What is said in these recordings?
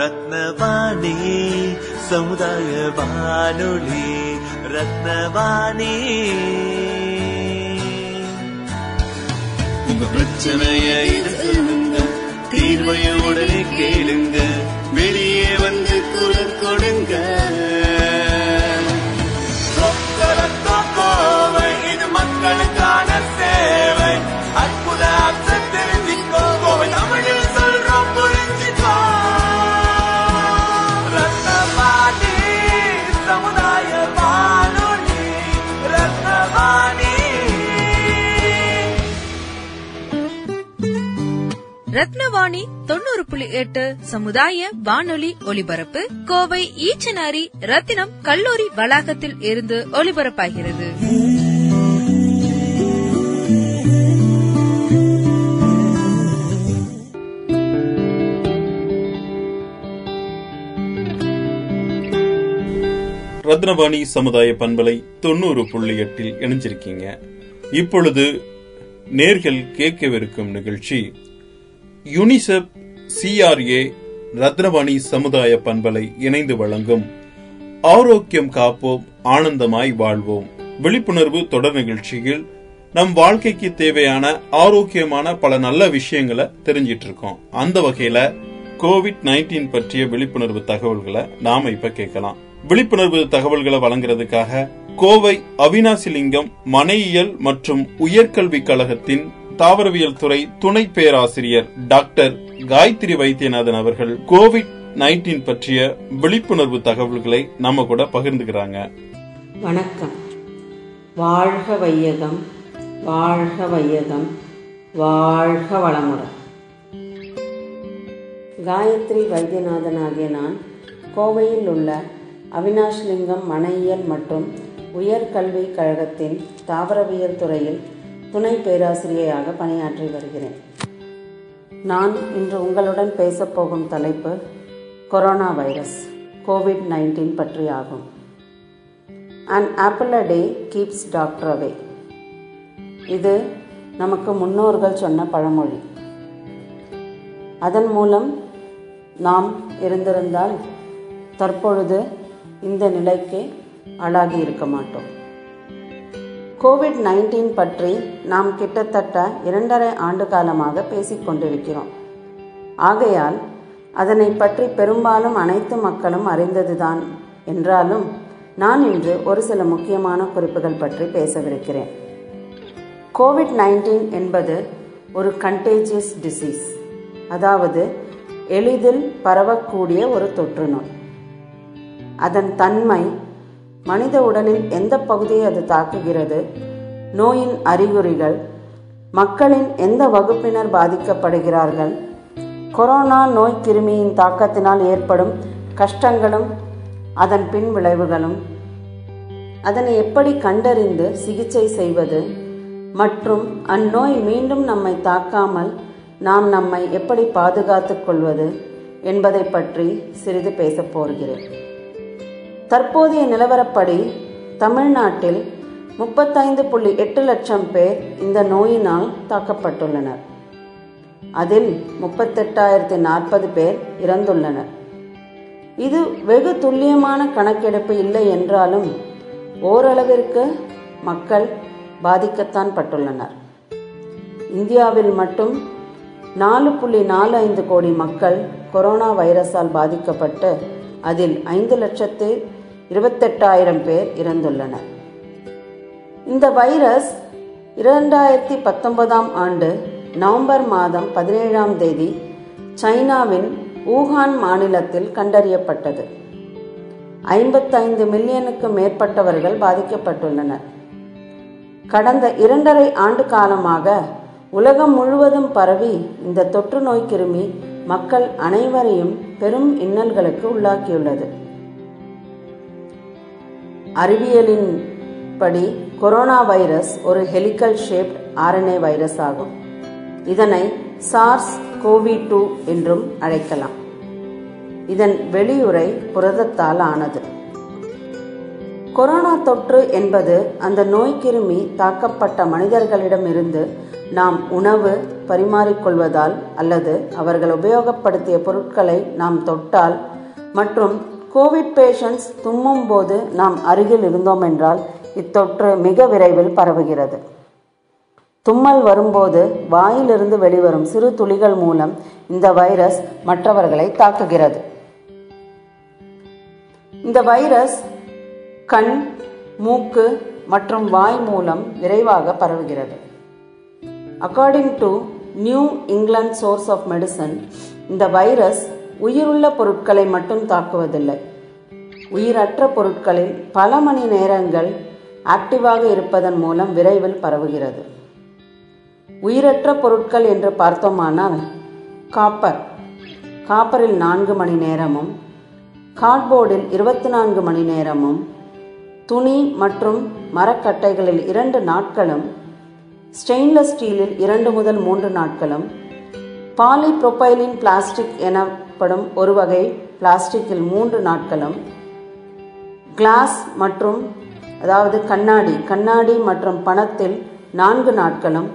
ரத்னவாணி சமுதாய வானொலி ரத்னவாணி. உங்க பிரச்சனைய சொல்லுங்க தீர்வைய உடனே கேளுங்க வெளியே வந்து குரல் கொடுங்க. மக்களுக்கு ரத்னவாணி தொண்ணூறு புள்ளி எட்டு சமுதாய வானொலி ஒலிபரப்பு கோவை ஈச்சனாரி ரத்தினம் கல்லூரி வளாகத்தில் இருந்து ஒலிபரப்பாகிறது. ரத்னவாணி சமுதாய பண்பலை தொண்ணூறு புள்ளி எட்டில் இணைஞ்சிருக்கீங்க. இப்பொழுது நேர்கள் கேட்கவிருக்கும் நிகழ்ச்சி யுனிசெப் சிஆர்ஏ ரத்னவாணி சமுதாய பண்பலை இணைந்து வழங்கும் ஆரோக்கியம் காப்போம் ஆனந்தமாய் வாழ்வோம். விழிப்புணர்வு தொடர் நிகழ்ச்சியில் நம் வாழ்க்கைக்கு தேவையான ஆரோக்கியமான பல நல்ல விஷயங்களை தெரிஞ்சிட்டு இருக்கோம் அந்த வகையில கோவிட் நைன்டீன் பற்றிய விழிப்புணர்வு தகவல்களை நாம இப்ப கேட்கலாம். விழிப்புணர்வு தகவல்களை வழங்குறதுக்காக கோவை அவினாசிலிங்கம் மனையியல் மற்றும் உயர்கல்விக் கழகத்தின் தாவரவியல் துறை துணை பேராசிரியர் டாக்டர் காயத்ரி வைத்தியநாதன் அவர்கள் கோவிட் நைன்டீன் பற்றிய விழிப்புணர்வு தகவல்களை நம்ம கூட பகிர்ந்துக்கிறாங்க. வணக்கம். வாழ்க வையகம் வாழ்க வையகம் வாழ்க வளமுடன். காயத்ரி வைத்தியநாதன் ஆகிய நான் கோவையில் உள்ள அவினாஷ்லிங்கம் மனையியல் மற்றும் உயர்கல்வி கழகத்தின் தாவரவியல் துறையில் துணை பேராசிரியையாக பணியாற்றி வருகிறேன். நான் இன்று உங்களுடன் பேசப்போகும் தலைப்பு கொரோனா வைரஸ் கோவிட் நைன்டீன் பற்றி ஆகும். And apple a day keeps doctor away இது நமக்கு முன்னோர்கள் சொன்ன பழமொழி. அதன் மூலம் நாம் இருந்திருந்தால் தற்பொழுது இந்த நிலைக்கு ஆளாகி இருக்க மாட்டோம். கோவிட் நைன்டீன் பற்றி நாம் கிட்டத்தட்ட இரண்டரை ஆண்டு காலமாக பேசிக் கொண்டிருக்கிறோம். ஆகையால் அதனை பற்றி பெரும்பாலும் அனைத்து மக்களும் அறிந்ததுதான். என்றாலும் நான் இன்று ஒரு சில முக்கியமான குறிப்புகள் பற்றி பேசவிருக்கிறேன். கோவிட் நைன்டீன் என்பது ஒரு கண்டேஜியஸ் டிசீஸ் அதாவது எளிதில் பரவக்கூடிய ஒரு தொற்று நோய். அதன் தன்மை மனித உடலின் எந்த பகுதியை அது தாக்குகிறது? நோயின் அறிகுறிகள். மக்களின் எந்த வகுப்பினர் பாதிக்கப்படுகிறார்கள்? கொரோனா நோய் கிருமியின் தாக்கத்தினால் ஏற்படும் கஷ்டங்களும் அதன் பின் விளைவுகளும். அதனை எப்படி கண்டறிந்து சிகிச்சை செய்வது? மற்றும் அந்நோய் மீண்டும் நம்மை தாக்காமல் நாம் நம்மை எப்படி பாதுகாத்துக் கொள்வது என்பதை பற்றி சிறிது பேசப் போகிறேன். தற்போதைய நிலவரப்படி தமிழ்நாட்டில் முப்பத்தைந்து புள்ளி எட்டு லட்சம் பேர் இந்த நோயினால் தாக்கப்பட்டுள்ளனர். அதில் முப்பத்தெட்டாயிரத்தி நாற்பது பேர் இறந்துள்ளனர். இது வெகு துல்லியமான கணக்கெடுப்பு இல்லை என்றாலும் ஓரளவிற்கு மக்கள் பாதிக்கத்தான் பட்டுள்ளனர். இந்தியாவில் மட்டும் நாலு புள்ளி நாலு ஐந்து கோடி மக்கள் கொரோனா வைரஸால் பாதிக்கப்பட்டு அதில் ஐந்து லட்சத்து இருபத்தெட்டாயிரம் பேர் இறந்துள்ளனர். இந்த வைரஸ் இரண்டாயிரத்தி பத்தொன்பதாம் ஆண்டு நவம்பர் மாதம் பதினேழாம் தேதி சைனாவின் ஊகான் மாநிலத்தில் கண்டறியப்பட்டது. ஐம்பத்தைந்து மில்லியனுக்கு மேற்பட்டவர்கள் பாதிக்கப்பட்டுள்ளனர். கடந்த இரண்டரை ஆண்டு காலமாக உலகம் முழுவதும் பரவி இந்த தொற்று நோய் கிருமி மக்கள் அனைவரையும் பெரும் இன்னல்களுக்கு உள்ளாக்கியுள்ளது. அறிவியலின் படி கொரோனா வைரஸ் ஒரு ஹெலிக்கல் ஷேப்ட் ஆர்என்ஏ வைரஸ் ஆகும். இதனை சார்ஸ் கோவி டூ என்றும் அழைக்கலாம். இதன் வெளியுறை புரதத்தால் ஆனது. கொரோனா தொற்று என்பது அந்த நோய் கிருமி தாக்கப்பட்ட மனிதர்களிடமிருந்து நாம் உணவு பரிமாறிக்கொள்வதால் அல்லது அவர்கள் உபயோகப்படுத்திய பொருட்களை நாம் தொட்டால் மற்றும் கோவிட் பேஷண்ட்ஸ் தும்மும் போது நாம் அருகில் இருந்தோம் என்றால் இத்தொற்று மிக விரைவில் பரவுகிறது. தும்மல் வரும்போது வாயிலிருந்து வெளிவரும் சிறு துளிகள் மூலம் இந்த வைரஸ் மற்றவர்களை தாக்குகிறது. இந்த வைரஸ் கண் மூக்கு மற்றும் வாய் மூலம் விரைவாக பரவுகிறது. According to New England source of medicine இந்த வைரஸ் உயிருள்ள பொருட்களை மட்டும் தாக்குவதில்லை. உயிரற்ற பொருட்களில் பல மணி நேரங்கள் ஆக்டிவாக இருப்பதன் மூலம் விரைவில் பரவுகிறது. உயிரற்ற பொருட்கள் என்று பார்த்தோமானால் காப்பர். காப்பரில் நான்கு மணி நேரமும் கார்ட்போர்டில் இருபத்தி நான்கு மணி நேரமும் துணி மற்றும் மரக்கட்டைகளில் இரண்டு நாட்களும் ஸ்டெயின்லெஸ் ஸ்டீலில் இரண்டு முதல் மூன்று நாட்களும் பாலிப்ரொபைலின் பிளாஸ்டிக் என எனப்படும் ஒரு வகை பிளாஸ்டிக்கில் மூன்று நாட்களும் கிளாஸ் மற்றும் அதாவது கண்ணாடி கண்ணாடி மற்றும் பணத்தில் நான்கு நாட்களும்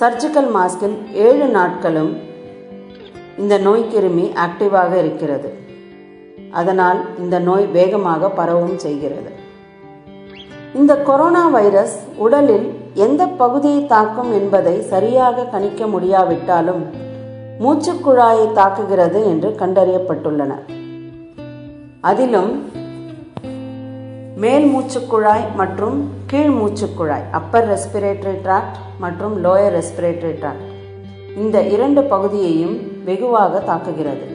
சர்ஜிக்கல் மாஸ்கில் ஏழு நாட்களும் இந்த நோய் கிருமி ஆக்டிவாக இருக்கிறது. அதனால் இந்த நோய் வேகமாக பரவும் செய்கிறது. இந்த கொரோனா வைரஸ் உடலில் எந்த பகுதியை தாக்கும் என்பதை சரியாக கணிக்க முடியாவிட்டாலும் மூச்சுக்குழாயை தாக்குகிறது என்று கண்டறியப்பட்டுள்ளன. அதிலும் மேல் மூச்சுக்குழாய் மற்றும் கீழ் மூச்சுக்குழாய் அப்பர் ரெஸ்பிரேட்டரி ட்ராக்ட் மற்றும் லோயர் ரெஸ்பிரேட்டரி ட்ராக்ட் இந்த இரண்டு பகுதியையும் வெகுவாக தாக்குகிறது.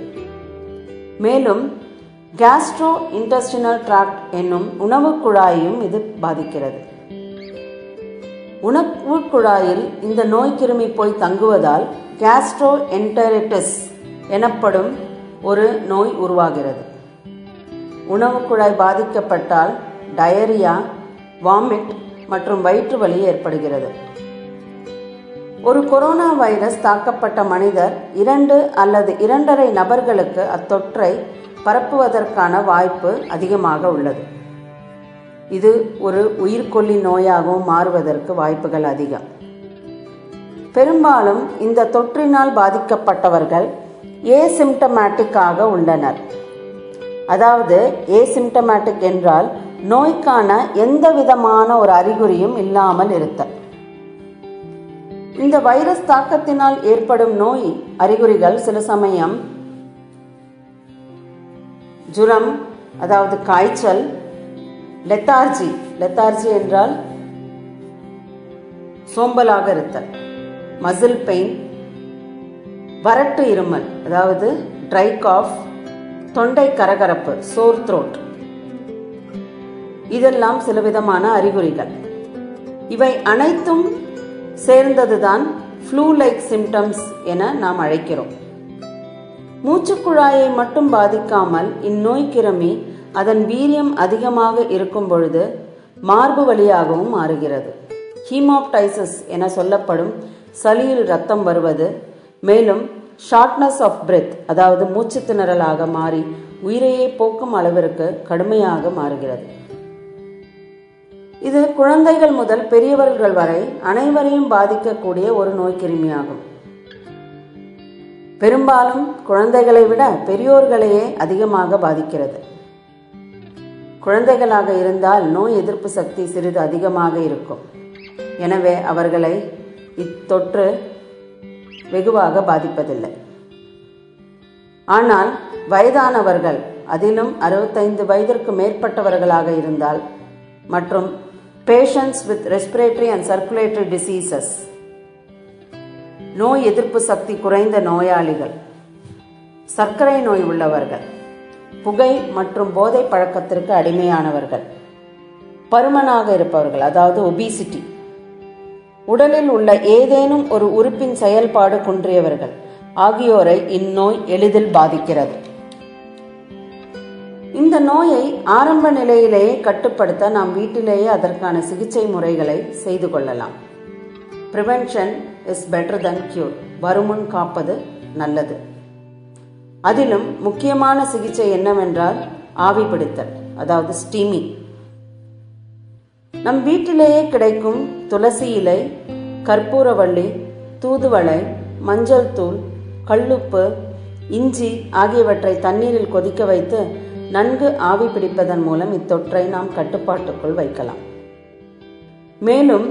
மேலும் கேஸ்ட்ரோ இன்டஸ்டினல் ட்ராக்ட் என்னும் உணவு குழாயையும் இது பாதிக்கிறது. உணவு குழாயில் இந்த நோய் கிருமி போய் தங்குவதால் கேஸ்ட்ரோ என்டரிட்டிஸ் எனப்படும் ஒரு நோய் உருவாகிறது. உணவு குழாய் பாதிக்கப்பட்டால் டயரியா வாமிட் மற்றும் வயிற்று வலி ஏற்படுகிறது. ஒரு கொரோனா வைரஸ் தாக்கப்பட்ட மனிதர் இரண்டு அல்லது இரண்டரை நபர்களுக்கு அத்தொற்றை பரப்புவதற்கான வாய்ப்பு அதிகமாக உள்ளது. இது ஒரு உயிர்கொல்லி நோயாகவும் மாறுவதற்கு வாய்ப்புகள் அதிகம். பெரும்பாலும் இந்த தொற்றினால் பாதிக்கப்பட்டவர்கள் ஏசிம்டமேட்டிக்காக உள்ளனர். அதாவது ஏசிம்டமேட்டிக் என்றால் நோய்க்கான எந்த விதமான ஒரு அறிகுறியும் இல்லாமல் இருத்தல். இந்த வைரஸ் தாக்கத்தினால் ஏற்படும் நோய் அறிகுறிகள் சில சமயம் ஜுரம் அதாவது காய்ச்சல் லெத்தார்ஜி லெத்தார்ஜி என்றால் சோம்பலாக இருத்தல். மசில் பெயின் வறட்டு இருமல் அதாவது ட்ரை காஃப் தொண்டை கரகரப்பு சோர் த்ரோட் இதெல்லாம் சில விதமான அறிகுறிகள். இவை அனைத்தும் சேர்ந்ததுதான் ஃப்ளூ லைக் சிம்டம்ஸ் என நாம் அழைக்கிறோம். மூச்சுக்குழாயை மட்டும் பாதிக்காமல் இந்நோய் கிருமி அதன் வீரியம் அதிகமாக இருக்கும் பொழுது மார்பு வழியாகவும் மாறுகிறது. ஹீமாப்டைசிஸ் என சொல்லப்படும் சளியில் ரத்தம் வருவது. மேலும் ஷார்ட்னஸ் ஆஃப் பிரெத் அதாவது மூச்சு திணறலாக மாறி உயிரையே போக்கும் அளவிற்கு கடுமையாக மாறுகிறது. இது குழந்தைகள் முதல் பெரியவர்கள் வரை அனைவரையும் பாதிக்கக்கூடிய ஒரு நோய் கிருமியாகும். பெரும்பாலும் குழந்தைகளை விட பெரியோர்களையே அதிகமாக பாதிக்கிறது. குழந்தைகளாக இருந்தால் நோய் எதிர்ப்பு சக்தி சிறிது அதிகமாக இருக்கும். எனவே அவர்களை இத்தொற்று வெகுவாக பாதிப்பதில்லை. ஆனால் வயதானவர்கள் அதிலும் அறுபத்தைந்து வயதிற்கு மேற்பட்டவர்களாக இருந்தால் மற்றும் patients with respiratory and circulatory diseases நோய் எதிர்ப்பு சக்தி குறைந்த நோயாளிகள் சர்க்கரை நோய் உள்ளவர்கள் புகை மற்றும் போதை பழக்கத்திற்கு அடிமையானவர்கள் பருமனாக இருப்பவர்கள் அதாவது ஒபிசிட்டி உடலில் உள்ள ஏதேனும் ஒரு உறுப்பின் செயல்பாடு குன்றியவர்கள். ஆகியோரை இந்நோய் எளிதில் பாதிக்கிறது. இந்த நோயை ஆரம்ப நிலையிலேயே கட்டுப்படுத்த நாம் வீட்டிலேயே அதற்கான சிகிச்சை முறைகளை செய்து கொள்ளலாம். Prevention is better than cure வருமுன் காப்பது நல்லது. அதிலும் முக்கியமான சிகிச்சை என்னவென்றால் ஆவி பிடித்தல் அதாவது ஸ்டீமிங் நம் வீட்டிலேயே கிடைக்கும் துளசி இலை கற்பூரவள்ளி தூதுவளை மஞ்சள் தூள் கல்லுப்பு இஞ்சி ஆகியவற்றை தண்ணீரில் கொதிக்க வைத்து நன்கு ஆவி பிடிப்பதன் மூலம் இத்தொற்றை நாம் கட்டுப்பாட்டுக்குள் வைக்கலாம். மேலும்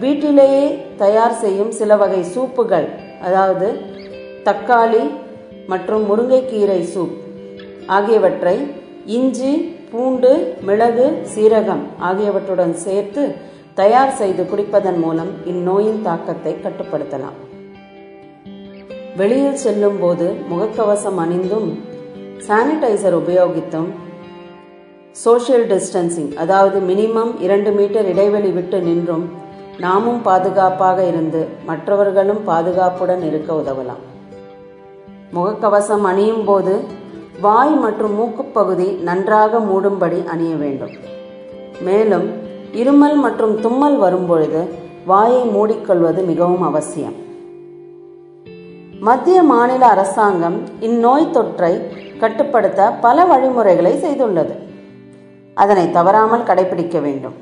வீட்டிலேயே தயார் செய்யும் சில வகை சூப்புகள் அதாவது தக்காளி மற்றும் முருங்கைக்கீரை சூப் ஆகியவற்றை இஞ்சி பூண்டு மிளகு சீரகம் ஆகியவற்றுடன் சேர்த்து தயார் செய்து குடிப்பதன் மூலம் இந்நோயின் தாக்கத்தை கட்டுப்படுத்தலாம். வெளியில் செல்லும் போது முகக்கவசம் அணிந்தும் சானிடைசர் உபயோகித்தும் சோஷியல் டிஸ்டன்சிங் அதாவது மினிமம் இரண்டு மீட்டர் இடைவெளி விட்டு நின்றும் நாமும் பாதுகாப்பாக இருந்து மற்றவர்களும் பாதுகாப்புடன் இருக்க உதவலாம். முகக்கவசம் அணியும் போது வாய் மற்றும் மூக்குப்பகுதி நன்றாக மூடும்படி அணிய வேண்டும். மேலும் இருமல் மற்றும் தும்மல் வரும்பொழுது வாயை மூடிக்கொள்வது மிகவும் அவசியம். மத்திய மாநில அரசாங்கம் இந்நோய் தொற்றை கட்டுப்படுத்த பல வழிமுறைகளை செய்துள்ளது. அதனை தவறாமல் கடைபிடிக்க வேண்டும்.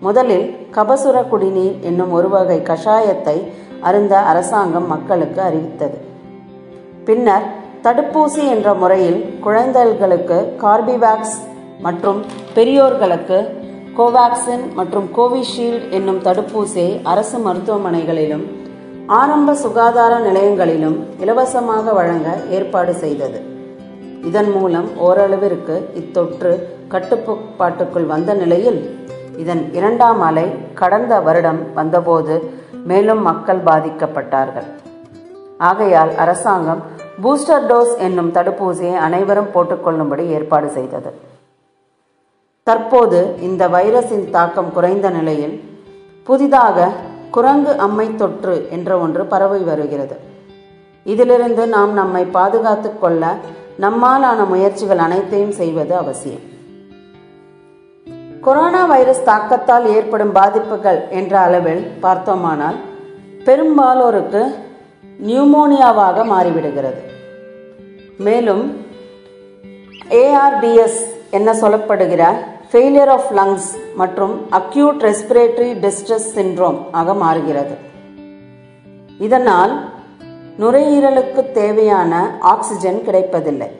முதலில் கபசுர குடிநீர் என்னும் ஒரு வகை கஷாயத்தை அருந்த அரசாங்கம் மக்களுக்கு அறிவித்தது. பின்னர் தடுப்பூசி என்ற முறையில் குழந்தைகளுக்கு கார்பிவேக்ஸ் மற்றும் பெரியோர்களுக்கு கோவேக்சின் மற்றும் கோவிஷீல்டு என்னும் தடுப்பூசியை அரசு மருத்துவமனைகளிலும் ஆரம்ப சுகாதார நிலையங்களிலும் இலவசமாக வழங்க ஏற்பாடு செய்தது. இதன் மூலம் ஓரளவிற்கு இத்தொற்று கட்டுப்பாட்டுக்குள் வந்த நிலையில் இதன் இரண்டாம் அலை கடந்த வருடம் வந்தபோது மேலும் மக்கள் பாதிக்கப்பட்டார்கள். ஆகையால் அரசாங்கம் பூஸ்டர் டோஸ் என்னும் தடுப்பூசியை அனைவரும் போட்டுக்கொள்ளும்படி ஏற்பாடு செய்தது. தற்போது இந்த வைரஸின் தாக்கம் குறைந்த நிலையில் புதிதாக குரங்கு அம்மை தொற்று என்ற ஒன்று பரவி வருகிறது. இதிலிருந்து நாம் நம்மை பாதுகாத்துக் கொள்ள நம்மாலான முயற்சிகள் அனைத்தையும் செய்வது அவசியம். கொரோனா வைரஸ் தாக்கத்தால் ஏற்படும் பாதிப்புகள் என்ற அளவில் பார்த்தோமானால் பெரும்பாலோருக்கு நியூமோனியாவாக மாறிவிடுகிறது. மேலும் ஏஆர்டிஎஸ் என்ன சொல்லப்படுகிற ஃபெயிலியர் ஆஃப் லங்ஸ் மற்றும் அக்யூட் ரெஸ்பிரேட்டரி டிஸ்ட்ரெஸ் சிண்ட்ரோம் ஆக மாறுகிறது. இதனால் நுரையீரலுக்கு தேவையான ஆக்சிஜன் கிடைப்பதில்லை.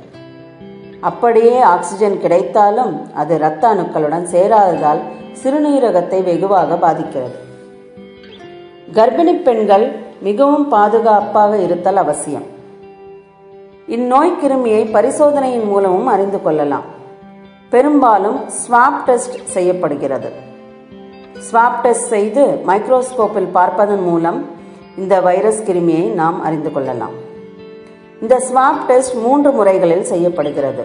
அப்படியே ஆக்சிஜன் கிடைத்தாலும் அது இரத்த அணுக்களுடன் சேராததால் சிறுநீரகத்தை வெகுவாக பாதிக்கிறது. கர்ப்பிணி பெண்கள் மிகவும் பாதுகாப்பாக இருத்தல் அவசியம். இந்நோய் கிருமியை பரிசோதனையின் மூலமும் அறிந்து கொள்ளலாம். பெரும்பாலும் ஸ்வாப் டெஸ்ட் செய்யப்படுகிறது. ஸ்வாப் டெஸ்ட் செய்து மைக்ரோஸ்கோப்பில் பார்ப்பதன் மூலம் இந்த வைரஸ் கிருமியை நாம் அறிந்து கொள்ளலாம். இந்த ஸ்வாப் டெஸ்ட் மூன்று முறைகளில் செய்யப்படுகிறது.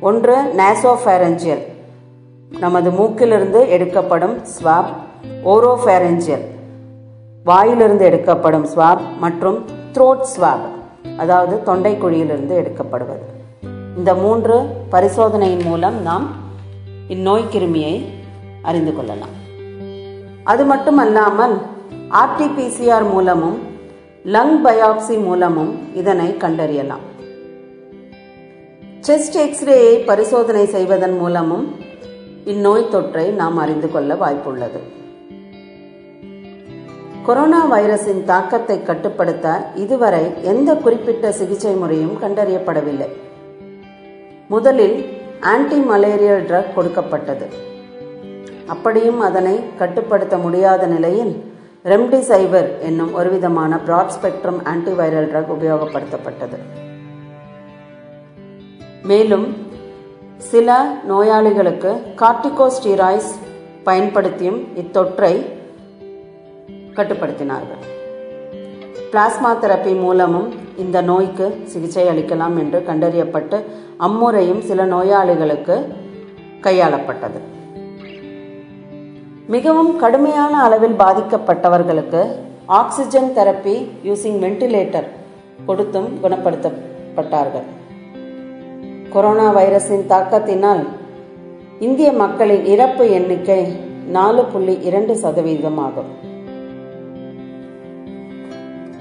ஒன்று நேசோஃபேரஞ்சியல் நமது மூக்கிலிருந்து எடுக்கப்படும் ஸ்வாப் ஓரோஃபேரஞ்சியல் வாயிலிருந்து எடுக்கப்படும் ஸ்வாப் மற்றும் த்ரோட் ஸ்வாப் அதாவது தொண்டை குழியிலிருந்து எடுக்கப்படுவது. இந்த மூன்று பரிசோதனையின் மூலம் நாம் இந்நோய் கிருமியை அறிந்து கொள்ளலாம். அது மட்டுமல்லாமல் ஆர்டிபிசிஆர் மூலமும் லங் பயாப்சி மூலமும் இதனை கண்டறியலாம். செஸ்ட் எக்ஸ்ரேயை பரிசோதனை செய்வதன் மூலமும் இந்நோய் தொற்றை நாம் அறிந்து கொள்ள வாய்ப்புள்ளது. கொரோனா வைரஸின் தாக்கத்தை கட்டுப்படுத்த இதுவரை எந்த குறிப்பிட்ட சிகிச்சை முறையும் கண்டறியப்படவில்லை. முதலில் ஆன்டி மலேரியல் ட்ரக் கொடுக்கப்பட்டது. அப்படியும் அதனை கட்டுப்படுத்த முடியாத நிலையில் ரெம்டிசைவர் என்னும் ஒருவிதமான பிராட் ஸ்பெக்ட்ரம் ஆன்டிவைரல் ட்ரக் உபயோகப்படுத்தப்பட்டது. மேலும் சில நோயாளிகளுக்கு கார்டிகோஸ்டீராய்ஸ் பயன்படுத்தியும் இத்தொற்றை கட்டுப்படுத்தினார்கள். பிளாஸ்மா தெரப்பி மூலமும் இந்த நோய்க்கு சிகிச்சை அளிக்கலாம் என்று கண்டறியப்பட்டு அம்முறையும் சில நோயாளிகளுக்கு கையாளப்பட்டது. மிகவும் கடுமையான அளவில் பாதிக்கப்பட்டவர்களுக்கு ஆக்சிஜன் தெரப்பி யூசிங் வென்டிலேட்டர் கொடுத்தும் குணப்படுத்தப்பட்டார்கள். கொரோனா வைரஸின் தாக்கத்தினால் இந்திய மக்களின் இறப்பு எண்ணிக்கை நாலு புள்ளி இரண்டு சதவீதம்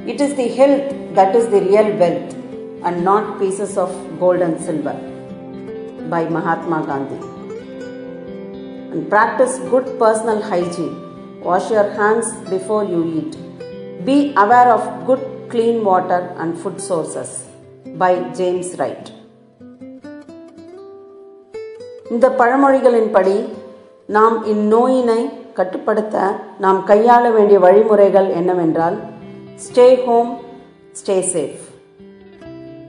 ஆகும் it is the health that is the real wealth and not pieces of gold and silver by Mahatma Gandhi and practice good personal hygiene Wash your hands before you eat. Be aware of good clean water and food sources. By James Wright. இந்த பழமொழிகளின்படி நாம் இந்நோயினை கட்டுப்படுத்த நாம் கையாள வேண்டிய வழிமுறைகள் என்னவென்றால் Stay home stay safe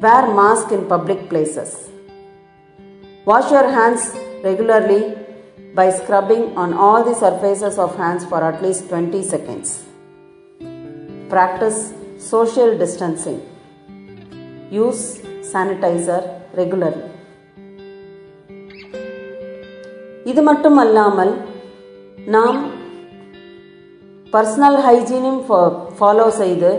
wear mask in public places wash your hands regularly by scrubbing on all the surfaces of hands for at least 20 seconds. Practice social distancing. Use sanitizer regularly. இது மட்டும் அல்லாமல் நாம் personal ஹைஜீனையும் follow செய்து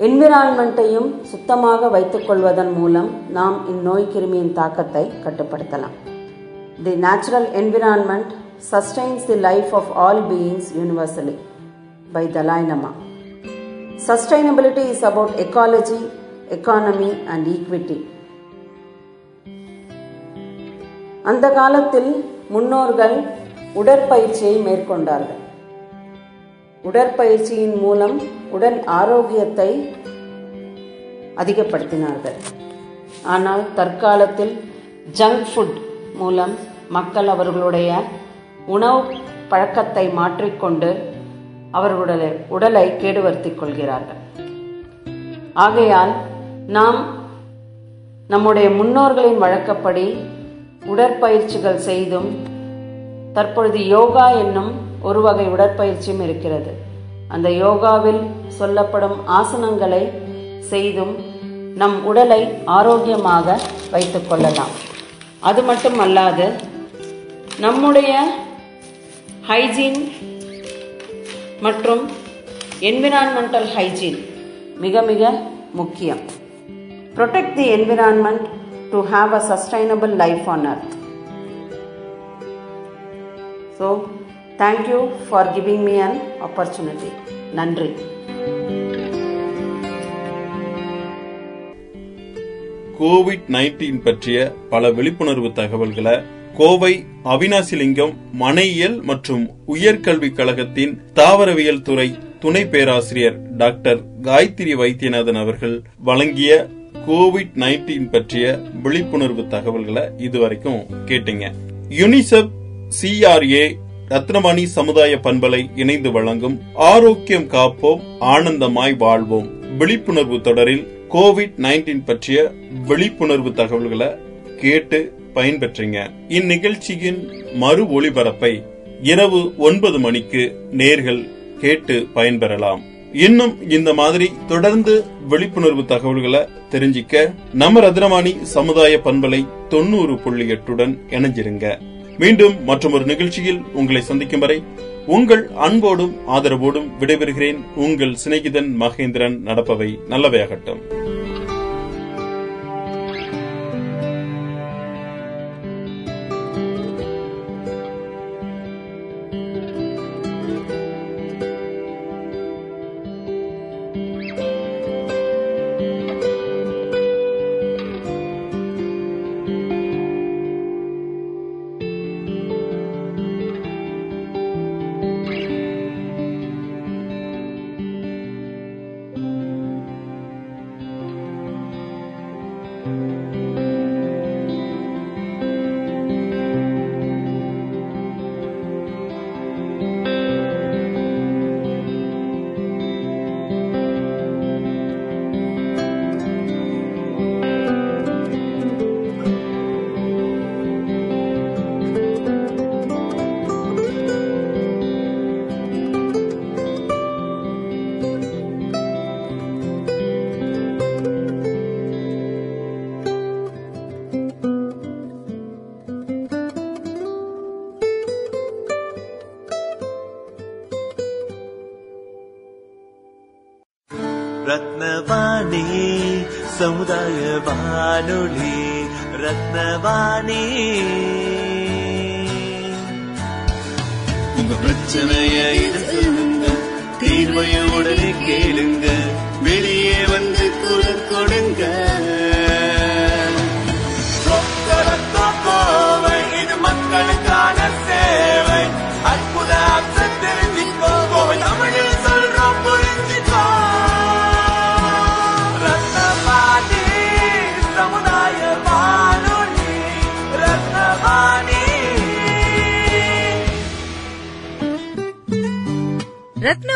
என்விரான்மெண்ட்டையும் சுத்தமாக வைத்துக்கொள்வதன் மூலம் நாம் இந்நோய் கிருமியின் தாக்கத்தை கட்டுப்படுத்தலாம் the natural environment sustains the life of all beings universally by Dalai Lama sustainability is about ecology economy and equity அந்த காலத்தில் முன்னோர்கள் உடற்பயிற்சியை மேற்கொண்டார்கள் உடற்பயிற்சியின் மூலம் உடல் ஆரோக்கியத்தை அதிகப்படுத்தினார்கள். ஆனால் தற்காலத்தில் ஜங்க் ஃபுட் மூலம் மக்கள் அவர்களுடைய உணவு பழக்கத்தை மாற்றிக்கொண்டு அவர்களுடைய உடலை கேடுவர்த்திக் கொள்கிறார்கள். ஆகையால் நாம் நம்முடைய முன்னோர்களின் வழக்கப்படி உடற்பயிற்சிகள் செய்தும் தற்பொழுது யோகா என்னும் ஒரு வகை உடற்பயிற்சியும் இருக்கிறது. அந்த யோகாவில் சொல்லப்படும் ஆசனங்களை செய்தும் நம் உடலை ஆரோக்கியமாக வைத்துக் கொள்ளலாம். அது மட்டும் அல்லாது நம்முடைய ஹைஜீன் மற்றும் என்விரான்மெண்டல் ஹைஜீன் மிக மிக முக்கியம். Protect the environment to have a sustainable life on earth so thank you for giving me an opportunity நன்றி. கோவிட் நைன்டீன் பற்றிய பல விழிப்புணர்வு தகவல்களை கோவை அவினாசிலிங்கம் மனையியல் மற்றும் உயர்கல்விக் கழகத்தின் தாவரவியல் துறை துணை பேராசிரியர் டாக்டர் காயத்ரி வைத்தியநாதன் அவர்கள் வழங்கிய கோவிட் நைன்டீன் பற்றிய விழிப்புணர்வு தகவல்களை இதுவரைக்கும் கேட்டீங்க. யுனிசெப் சிஆர்ஏ ரத்னவாணி சமுதாய பண்பலை இணைந்து வழங்கும் ஆரோக்கியம் காப்போம் ஆனந்தமாய் வாழ்வோம். விழிப்புணர்வு தொடரில் கோவிட் நைன்டீன் பற்றிய விழிப்புணர்வு தகவல்களை கேட்டு பயன்பெற்றீங்க. இந்நிகழ்ச்சியின் மறு ஒளிபரப்பை இரவு ஒன்பது மணிக்கு நேர்கள் கேட்டு பயன்பெறலாம். இன்னும் இந்த மாதிரி தொடர்ந்து விழிப்புணர்வு தகவல்களை தெரிஞ்சிக்க நம்ம ரத்னவாணி சமுதாய பண்பலை தொண்ணூறு புள்ளி எட்டுடன் இணைஞ்சிருங்க. மீண்டும் மற்றொரு நிகழ்ச்சியில் உங்களை சந்திக்கும் வரை உங்கள் அன்போடும் ஆதரவோடும் விடைபெறுகிறேன். உங்கள் சிநேகிதன் மகேந்திரன் நடப்பவை நல்லவையாகட்டும். சமுதாய வானொலி ரத்னவாணி உங்க பிரச்சனைய இது சொல்லுங்க தீர்வைய கேளுங்க வெளியே